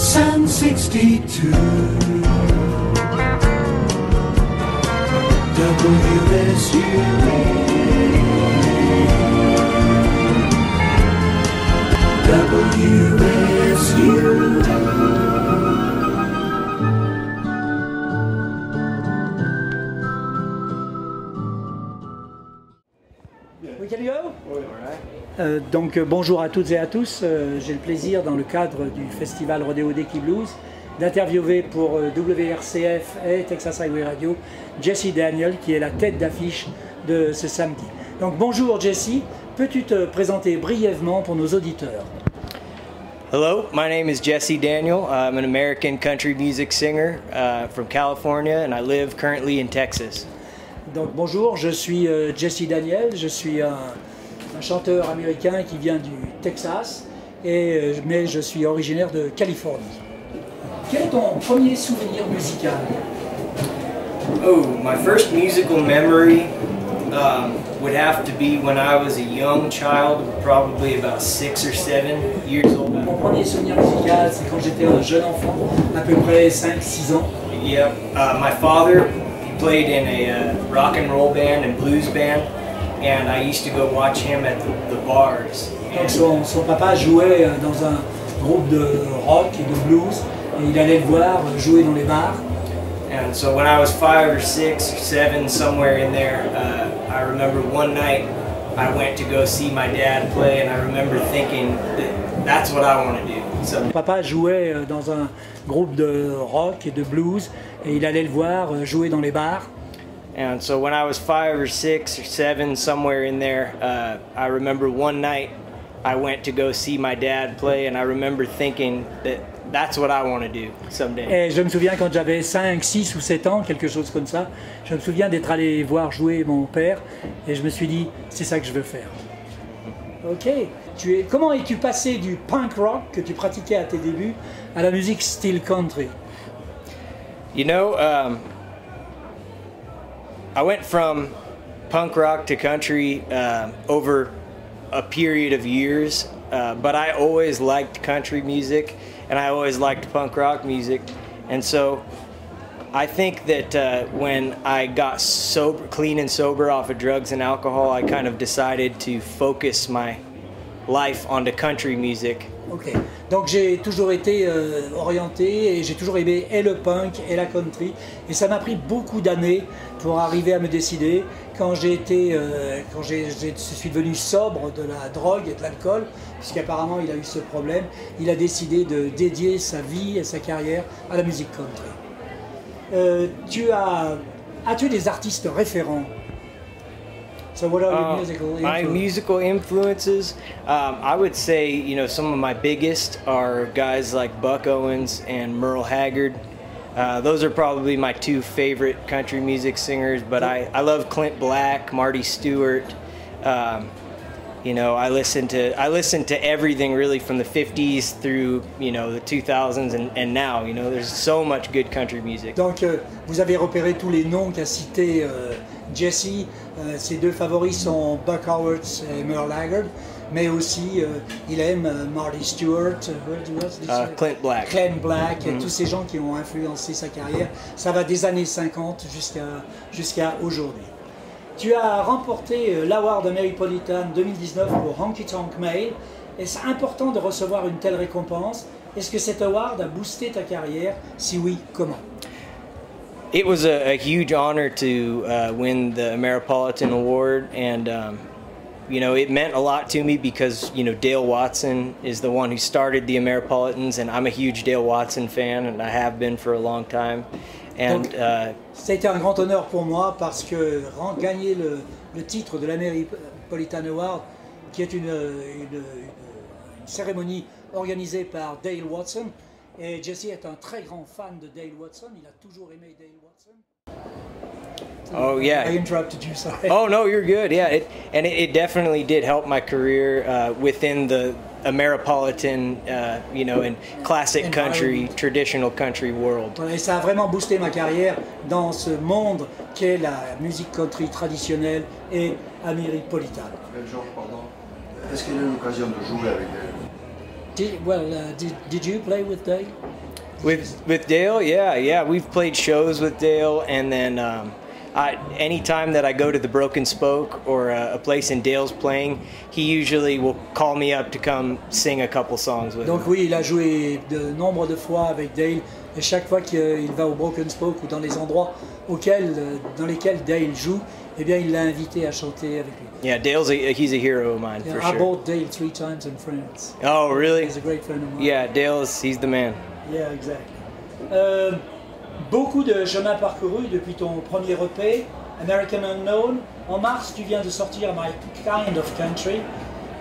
Sun 62 WSU We Euh, donc euh, bonjour à toutes et à tous. Euh, J'ai le plaisir dans le cadre du festival Rodeo Deki Blues d'interviewer pour euh, WRCF et Texas Highway Radio Jesse Daniel qui est la tête d'affiche de ce samedi. Donc bonjour Jesse, peux-tu te présenter brièvement pour nos auditeurs? Hello, my name is Jesse Daniel. I'm an American country music singer uh, from California, and I live currently in Texas. Donc bonjour, je suis Jesse Daniel, je suis un, un chanteur américain qui vient du Texas, et, euh, mais je suis originaire de Californie. Quel est ton premier souvenir musical? Oh, my first musical memory um, would have to be when I was a young child, probably about six or seven years old. Mon premier souvenir musical, c'est quand j'étais un jeune enfant, à peu près 5-6 ans. Yep. Uh, my father, he played in a uh, rock and roll band and blues band, and I used to go watch him at the, the bars. Donc son, son papa jouait euh, dans un groupe de rock et de blues, et il allait le voir jouer dans les bars. And so when I was five or six or seven, somewhere in there, uh, I remember one night I went to go see my dad play, and I remember thinking that that's what I want to do. So Mon papa jouait euh, dans un groupe de rock et de blues, et il allait le voir euh, jouer dans les bars. And so when I was five or six or seven, somewhere in there, uh, I remember one night I went to go see my dad play, and I remember thinking that that's what I want to do someday. Et je me souviens quand j'avais 5, 6 ou 7 ans, quelque chose comme ça, je me souviens d'être allé voir jouer mon père, et je me suis dit, c'est ça que je veux faire. Ok. Tu es, comment es-tu passé du punk rock que tu pratiquais à tes débuts à la musique style country? You know, um, I went from punk rock to country uh, over a period of years, uh, but I always liked country music and I always liked punk rock music. And so I think that uh, when I got sober, clean and sober off of drugs and alcohol, I kind of decided to focus my life onto country music. Ok. Donc j'ai toujours été euh, orienté et j'ai toujours aimé et le punk et la country. Et ça m'a pris beaucoup d'années pour arriver à me décider. Quand j'ai été, euh, quand je suis devenu sobre de la drogue et de l'alcool, puisqu'apparemment il a eu ce problème, il a décidé de dédier sa vie et sa carrière à la musique country. Euh, tu as, as-tu des artistes référents? So what are your Uh, musical my influences? musical influences, um, I would say, you know, some of my biggest are guys like Buck Owens and Merle Haggard. Uh, those are probably my two favorite country music singers, but I, I love Clint Black, Marty Stuart. Um, you know, I listen to I listen to everything really from the 50s through you know the 2000s and, and now. You know, there's so much good country music. Donc, euh, vous avez repéré tous les noms qu'a cités euh, Jesse. Euh, ses deux favoris sont Buck Howard et Merle Haggard, mais aussi euh, il aime euh, Marty Stewart? Uh, Clint Black. Clint Black, et tous ces gens qui ont influencé sa carrière. Ça va des années 50 jusqu'à jusqu'à aujourd'hui. Tu as remporté l'Award Ameripolitan 2019 pour Honky Tonk Mail. Est-ce important de recevoir une telle récompense? Est-ce que cet award a boosté ta carrière? Si oui, comment? It was a, a huge honor to uh, win the Ameripolitan Award, and um, you know it meant a lot to me because you know Dale Watson is the one who started the Ameripolitans, and I'm a huge Dale Watson fan, and I have been for a long time. And Donc- uh, Ça a été un grand honneur pour moi parce que gagner le, le titre de l'Ameripolitan Award, qui est une, une- une- une cérémonie organisée par Dale Watson, et Jesse est un très grand fan de Dale Watson, il a toujours aimé Dale Watson. oh yeah, I interrupted you, sorry. Oh no, you're good. Yeah, it, and it, it definitely did help my career uh, within the Ameripolitan, uh, you know, and classic country, traditional country world. Et ça a vraiment boosté ma carrière dans ce monde qu'est la musique country traditionnelle et améripolitane. Georges, pardon? Est-ce qu'il a eu l'occasion de jouer avec. Did, well, uh, did, did you play with Dale? With with Dale, yeah, yeah, we've played shows with Dale, and then um, I, anytime that I go to the Broken Spoke or a, a place in Dale's playing, he usually will call me up to come sing a couple songs with Donc him. oui, il a joué de nombre de fois avec Dale et chaque fois qu'il va au Broken Spoke ou dans les endroits auxquels, euh, dans lesquels Dale joue, eh bien il l'a invité à chanter avec lui. Yeah, Dale's a, he's a hero of mine Yeah, for I sure. bought Dale three times in France. Oh, really? He's a great friend of mine. Yeah, Dale's he's the man. Yeah, exactly. Euh, beaucoup de chemin parcouru depuis ton premier EP, American Unknown. En mars, tu viens de sortir My Kind of Country.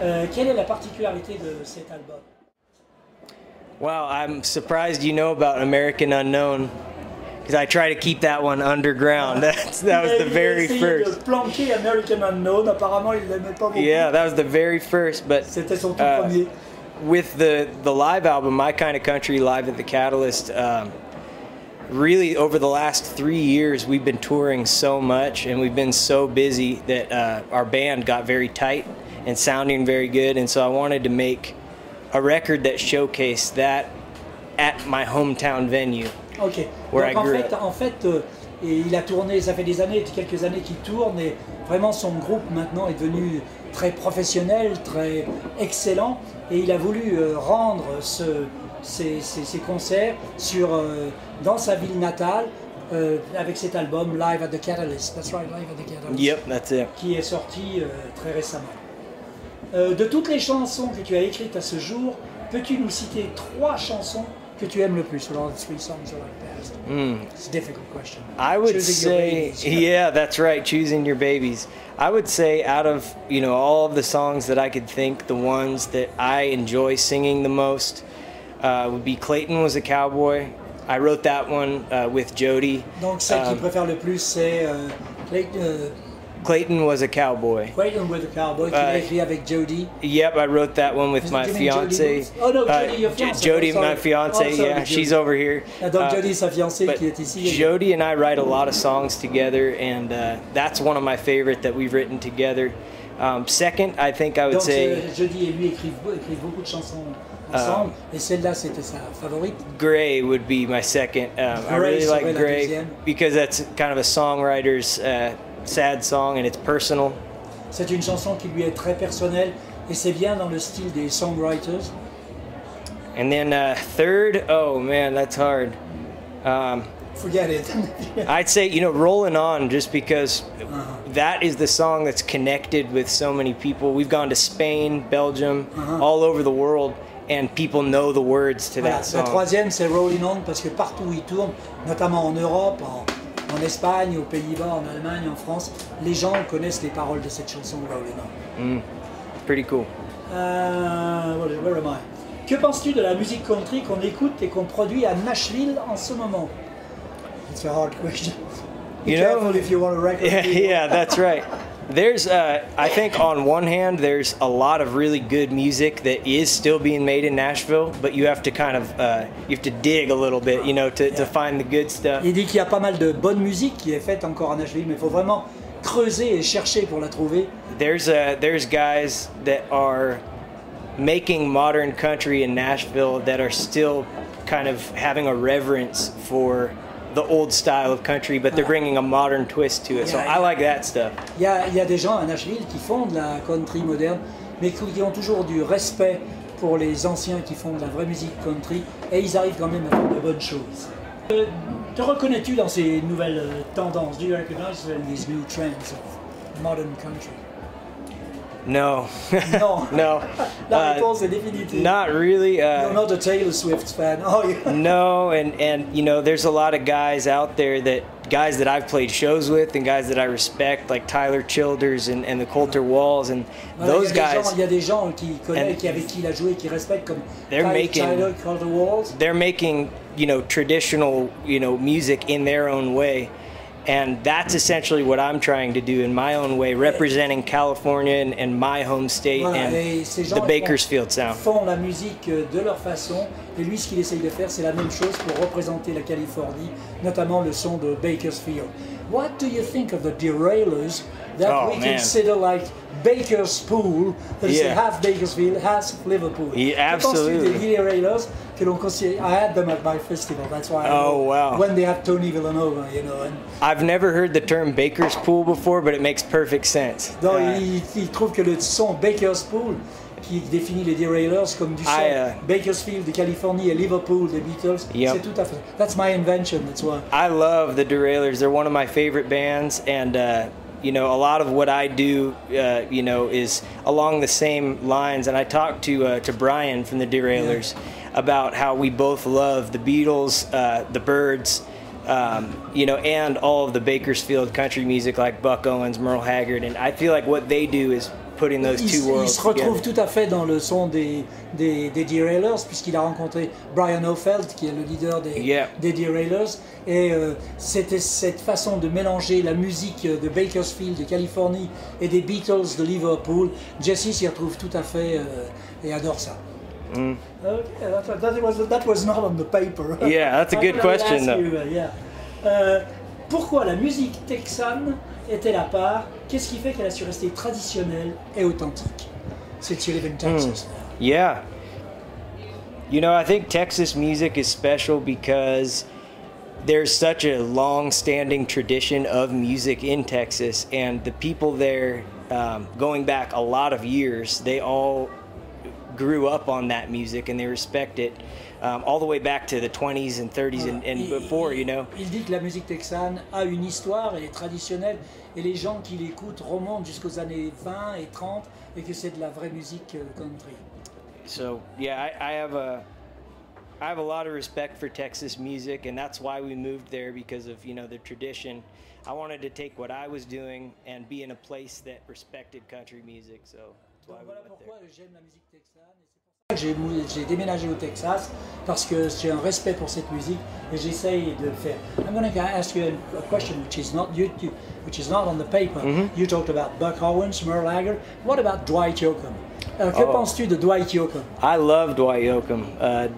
Euh, quelle est la particularité de cet album? Wow, I'm surprised you know about American Unknown because I try to keep that one underground. That's, that was the very first. planquer American Unknown. Apparemment, il l'aimait pas beaucoup. Yeah, that was the very first. But C'était son tout uh, premier. with the the live album, My Kind of Country, live at the Catalyst. Um, really, over the last three years, we've been touring so much, and we've been so busy that uh, our band got very tight and sounding very good. And so I wanted to make a record that showcased that at my hometown venue. Ok. Where Donc I en grew fait, up. en fait euh, et il a tourné, ça fait des années, quelques années qu'il tourne et vraiment son groupe maintenant est devenu très professionnel, très excellent et il a voulu euh, rendre ce- ces concerts sur, euh, dans sa ville natale euh, avec cet album Live at the Catalyst. That's right, Live at the Catalyst. Yep, that's it. qui est sorti euh, très récemment. Euh, de toutes les chansons que tu as écrites à ce jour, peux-tu nous citer trois chansons que tu aimes le plus? Well, all the three songs are like best. It's a difficult question. I would Choosing say, yeah, that's right. Choosing your babies. I would say, out of you know all of the songs that I could think, the ones that I enjoy singing the most uh, would be "Clayton Was a Cowboy." I wrote that one uh, with Jody. Donc celle qu'il Um, préfère le plus, c'est euh, Clayton, euh, Clayton was a cowboy. Clayton was a Cowboy, qu'il a Euh, écrit avec Jody. Yep, I wrote that one with my you mean Jody fiance. Oh, no, Uh, Jody, your fiance. Jody, Oh, my fiance. Oh, sorry, yeah, Jody. she's over here. Ah, donc Uh, Jody, sa fiancée qui est ici. Jody and I write a lot of songs together, and uh, that's one of my favorite that we've written together. Um, second, I think I would Donc say euh, Jody et lui écrivent, écrivent beaucoup de chansons ensemble et celle-là c'était sa favorite. Gray would be my second. Um, I really like Gray because that's kind of a songwriter's uh, sad song, and it's personal. C'est une chanson qui lui est très personnelle et c'est bien dans le style des songwriters. And then uh, third, oh man, that's hard. Um, Forget it. I'd say you know rolling on just because Uh-huh. that is the song that's connected with so many people. We've gone to Spain, Belgium, Uh-huh. all over the world, and people know the words to Voilà. that La troisième c'est Rolling On parce que partout où il tourne, notamment en Europe, en, en Espagne, aux Pays-Bas, en Allemagne, en France, les gens connaissent les paroles de cette chanson Rolling On. Pretty cool. Euh, where- am I? Que penses-tu de la musique country qu'on écoute et qu'on produit à Nashville en ce moment? It's a hard question. Be You know- careful if you want to record. Yeah, that's right. There's, uh, I think, on one hand, there's a lot of really good music that is still being made in Nashville, but you have to kind of, uh, you have to dig a little bit, you know, to, to find the good stuff. Il dit qu'il y a pas mal de bonne musique qui est faite encore à Nashville, mais il faut vraiment creuser et chercher pour la trouver. There's, uh, there's guys that are making modern country in Nashville that are still kind of having a reverence for the old style of country, but they're bringing a modern twist to it. So Yeah, I yeah. like that stuff. Il y a, il y a des gens à Nashville qui font de la country moderne, mais qui ont toujours du respect pour les anciens qui font de la vraie musique country, et ils arrivent quand même à faire de bonnes choses. Euh, te reconnais-tu dans ces nouvelles euh, tendances? Do you recognize these new trends of modern country? No. No. La Uh, définitive. Not really. Uh, You're not a Taylor Swift fan, are you? No, and and you know, there's a lot of guys out there that guys that I've played shows with and guys that I respect, like Tyler Childers and, and the Colter Walls, and Voilà, those il, y a des gens, guys, il y a des gens qui connaissent, And- qui, avec qui il a joué, qui respectent comme They're Tyler, making- Tyler, Walls. they're making you know traditional you know music in their own way, And that's essentially what I'm trying to do in my own way, representing California and, and my home state Voilà, and the Bakersfield sound. font la musique euh, de leur façon et lui ce qu'il essaye de faire c'est la même chose pour représenter la Californie, notamment le son de Bakersfield. What do you think of the derailers that Oh, we man. consider like Baker's Pool, that is Yeah. half Bakersfield, half Liverpool? Yeah, Que penses-tu absolutely. des derailers que l'on considère I had them at my festival, that's why Oh, wow. when they have Tony Villanueva, you know, and I've never heard the term Baker's Pool before, but it makes perfect sense. Donc, Uh, il, il trouve que le son Baker's Pool, qui définit les Derailers comme du son I, uh, Bakersfield de Californie et Liverpool des Beatles, Yep. c'est tout à fait. That's my invention, that's why. I love the Derailers. They're one of my favorite bands, and uh, you know, a lot of what I do, uh, you know, is along the same lines. And I talked to uh, to Brian from the Derailers about how we both love the Beatles, uh, the Birds. Um, you know, and all of the Bakersfield country music like Buck Owens, Merle Haggard, and I feel like what they do is putting those Il, two s- il worlds se retrouve together. tout à fait dans le son des, des, des Derailers, puisqu'il a rencontré Brian O'Feld, qui est le leader des, Yeah. des Derailers. Et euh, c'était cette façon de mélanger la musique de Bakersfield, de Californie, et des Beatles de Liverpool. Jesse s'y retrouve tout à fait euh, et adore ça. Mm. Okay, that, that was, that was not on the paper. Yeah, that's a good question, though. you, uh, yeah. Euh, pourquoi la musique texane est-elle à part Qu'est-ce qui fait qu'elle a su rester traditionnelle et authentique C'est You live in Texas. Yeah. You know, I think Texas music is special because there's such a long standing tradition of music in Texas, and the people there, um, going back a lot of years, they all grew up on that music and they respect it um, all the way back to the 20s and 30s and, and Il- before, you know. Il dit que la musique texane a une histoire, elle est traditionnelle, et les gens qui l'écoutent remontent jusqu'aux années 20 et 30, et que c'est de la vraie musique euh, country. So yeah, I, I have a I have a lot of respect for Texas music, and that's why we moved there because of you know the tradition. I wanted to take what I was doing and be in a place that respected country music. So we voilà pourquoi j'aime la musique texane. J'ai déménagé au Texas parce que j'ai un respect pour cette musique et j'essaye de le faire. I'm going to ask you a, question which is not you, which is not on the paper. Mm-hmm. You talked about Buck Owens, Merle Haggard. What about Dwight Yoakam? Euh, que Oh. penses-tu de Dwight Yoakam? I love Dwight Yoakam. Uh,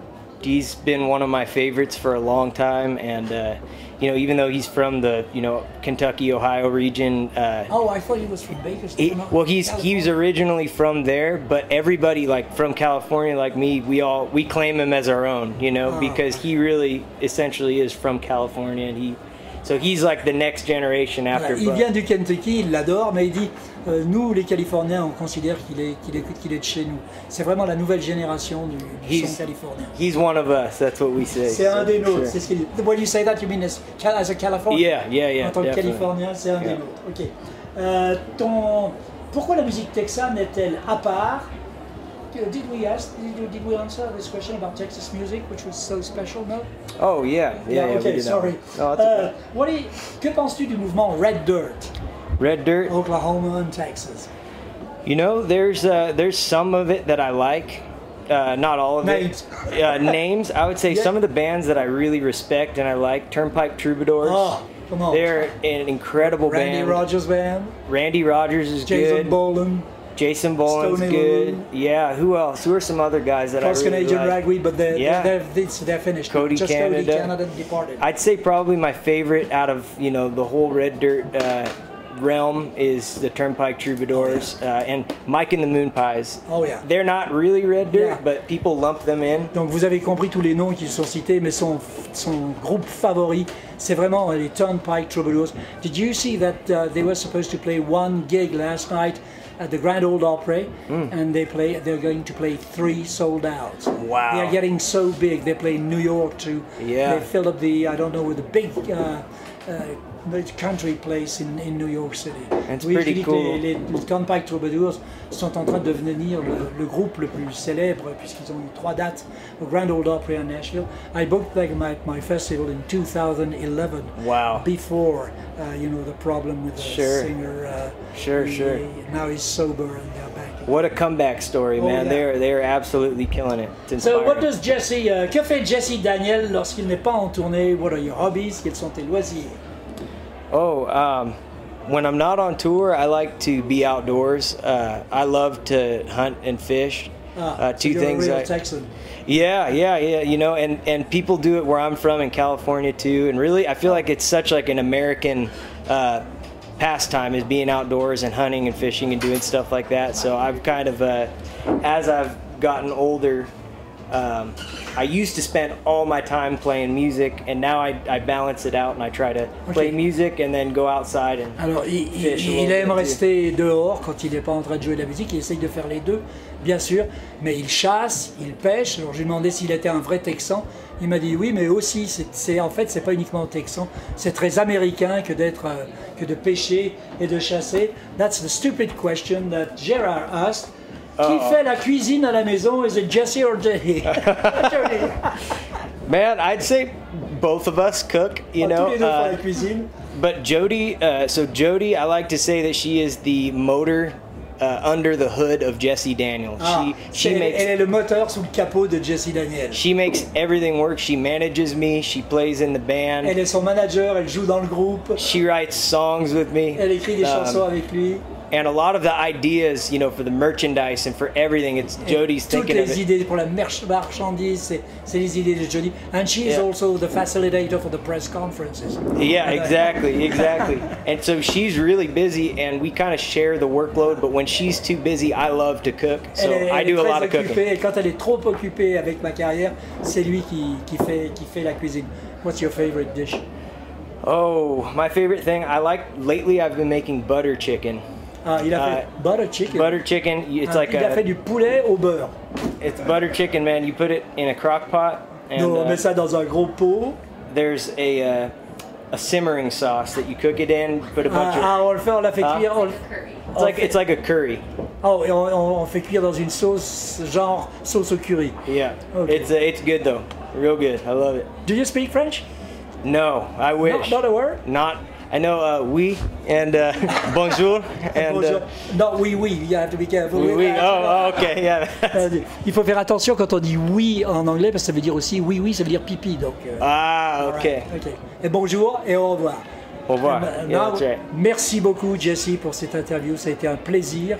he's been one of my favorites for a long time, and uh, you know, even though he's from the you know Kentucky, Ohio region. Uh, Oh, I thought he was from Bakersfield. He, well, he's he was originally from there, but everybody like from California, like me, we all we claim him as our own, you know, Oh. because he really essentially is from California, and he, so he's like the next generation after. Voilà, il vient du Kentucky, il l'adore, mais il dit euh, nous, les Californiens, on considère qu'il est, qu'il est, qu'il est de chez nous. C'est vraiment la nouvelle génération du, du son He's- californien. He's one of us. That's what we say. C'est un so, des nôtres. sure. C'est ce qu'il dit. When you say that, you mean as, as a Californian? Yeah, yeah, yeah, En tant que. Californien, c'est un des Yeah. nôtres. Ok. Euh, ton, pourquoi la musique texane est-elle à part Did we ask? Did, you- did we answer this question about Texas music, which was so special? No. Oh yeah, yeah, yeah. okay. Sorry. No, okay. what est- que penses-tu du mouvement Red Dirt, Red Dirt. Oklahoma and Texas? You know, there's uh, there's some of it that I like. Uh, not all of Names. it. Uh, names. I would say Yeah. some of the bands that I really respect and I like. Turnpike Troubadours. Oh, come on. They're an incredible Randy band. Randy Rogers Band, Randy Rogers is Jason good. Boland, Jason Boland's Stoney good. Lou. Yeah. Who else? Who are some other guys that Cross I really Canadian like? Ragweed, but they're, Yeah. they're, they're, they're finished. Cody Just Cody Canada. Canada departed. I'd say probably my favorite out of you know the whole Red Dirt uh, realm is the Turnpike Troubadours uh, and Mike and the Moonpies. Oh, yeah. They're not really Red Dirt, Yeah. but people lump them in. Donc vous avez compris tous les noms qui sont cités, mais son, son groupe favori, c'est vraiment les Turnpike Troubadours. Did you see that uh, they were supposed to play one gig last night at the Grand Ole Opry, and they play. They're going to play three sold out. Wow. They're getting so big. They play New York too. Yeah. They filled up the I don't know with the big. Uh, uh, country place in, in New York City. That's oui, pretty je dis que cool. les, les Turnpike Troubadours sont en train de devenir le, le groupe le plus célèbre puisqu'ils ont eu trois dates au Grand Ole Opry à Nashville. I booked like my, my festival in 2011. Wow. Before, uh, you know, the problem with the Sure. singer. Uh, Sure, he- sure. Now he's sober and they're back. What a comeback story, Oh, man! yeah. They're they're absolutely killing it. It's So what does Jesse, uh, que fait Jesse Daniel lorsqu'il n'est pas en tournée? What are your hobbies? Quels sont tes loisirs? Oh, um, when I'm not on tour, I like to be outdoors. Uh, I love to hunt and fish. Ah, uh, so two a things. I, Texan. yeah, yeah, yeah. You know, and and people do it where I'm from in California too. And really, I feel like it's such like an American uh, pastime is being outdoors and hunting and fishing and doing stuff like that. So I've kind of, uh, as I've gotten older. Um, I used to spend all my time playing music, and now I, I balance it out and I try to play music and then go outside and Alors, il, il- Fish il little aime rester dehors quand il n'est pas en train de jouer de la musique. Il essaye de faire les deux, bien sûr. Mais il chasse, il pêche. Alors, je lui ai demandé s'il était un vrai Texan. Il m'a dit oui, mais aussi, c'est, c'est- en fait, c'est pas uniquement Texan. C'est très américain que d'être, euh, que de pêcher et de chasser. That's the stupid question that Gerard asked. Qui fait la cuisine à la maison? Is it Jesse or Jody? Jody. Man, I'd say both of us cook, you Oh, know. tous les deux font la uh, but Jody, uh, so Jody, I like to say that she is the motor uh, under the hood of Jesse Daniels. Ah, she she elle, makes elle est le moteur sous le capot de Jesse Daniel. she makes everything work. She manages me. She plays in the band. Elle est son manager, elle joue dans le groupe, she writes songs with me. elle écrit des Um, chansons avec lui. And a lot of the ideas, you know, for the merchandise and for everything, it's Jody's thinking of les it. idées pour la marchandise, c'est- c'est les idées de Jody. And she is Yeah. also the facilitator for the press conferences. Yeah, exactly, exactly. and so she's really busy, and we kind of share the workload. But when she's too busy, I love to cook, so elle est, I do a lot of cooking. occupée, et quand elle est trop occupée avec ma carrière, c'est lui qui, qui fait, qui fait la cuisine. What's your favorite dish? Oh, my favorite thing I like lately. I've been making butter chicken. Ah, il a Uh, fait butter chicken. Butter chicken. It's Ah, like il a fait a, du poulet au beurre. it's butter chicken, man. You put it in a crock pot, and Donc, on uh, met ça dans un gros pot. there's a uh, a simmering sauce that you cook it in. Put a bunch Ah, of. ah, on le fait, on la fait Ah. cuire. on- It's like it's like a curry. Oh, et on, on- on fait cuire dans une sauce, genre sauce au curry. Yeah, Okay. it's uh, it's good though. Real good. I love it. Do you speak French? No, I wish. not a word? Not. I know uh, oui and uh, bonjour and Bonjour. uh, non, oui, oui, you have to be careful. oui, oui. Oh, oh, okay, yeah. Euh, Il faut faire attention quand on dit oui en anglais parce que ça veut dire aussi oui, oui, ça veut dire pipi. Donc, euh, ah, alright, okay. ok. Et bonjour et au revoir. Au revoir. Yeah, now, right. Merci beaucoup, Jesse, pour cette interview. Ça a été un plaisir.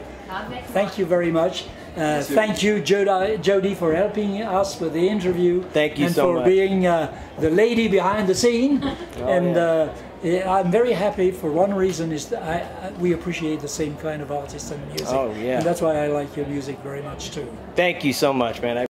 Thank you very much. Uh, thank you, Jody, Jody, for helping us with the interview. Thank you and so for much. being uh, the lady behind the scene. and yeah. uh, I'm very happy for one reason is that I, I, we appreciate the same kind of artists and music. Oh, yeah. And that's why I like your music very much too. Thank you so much, man. I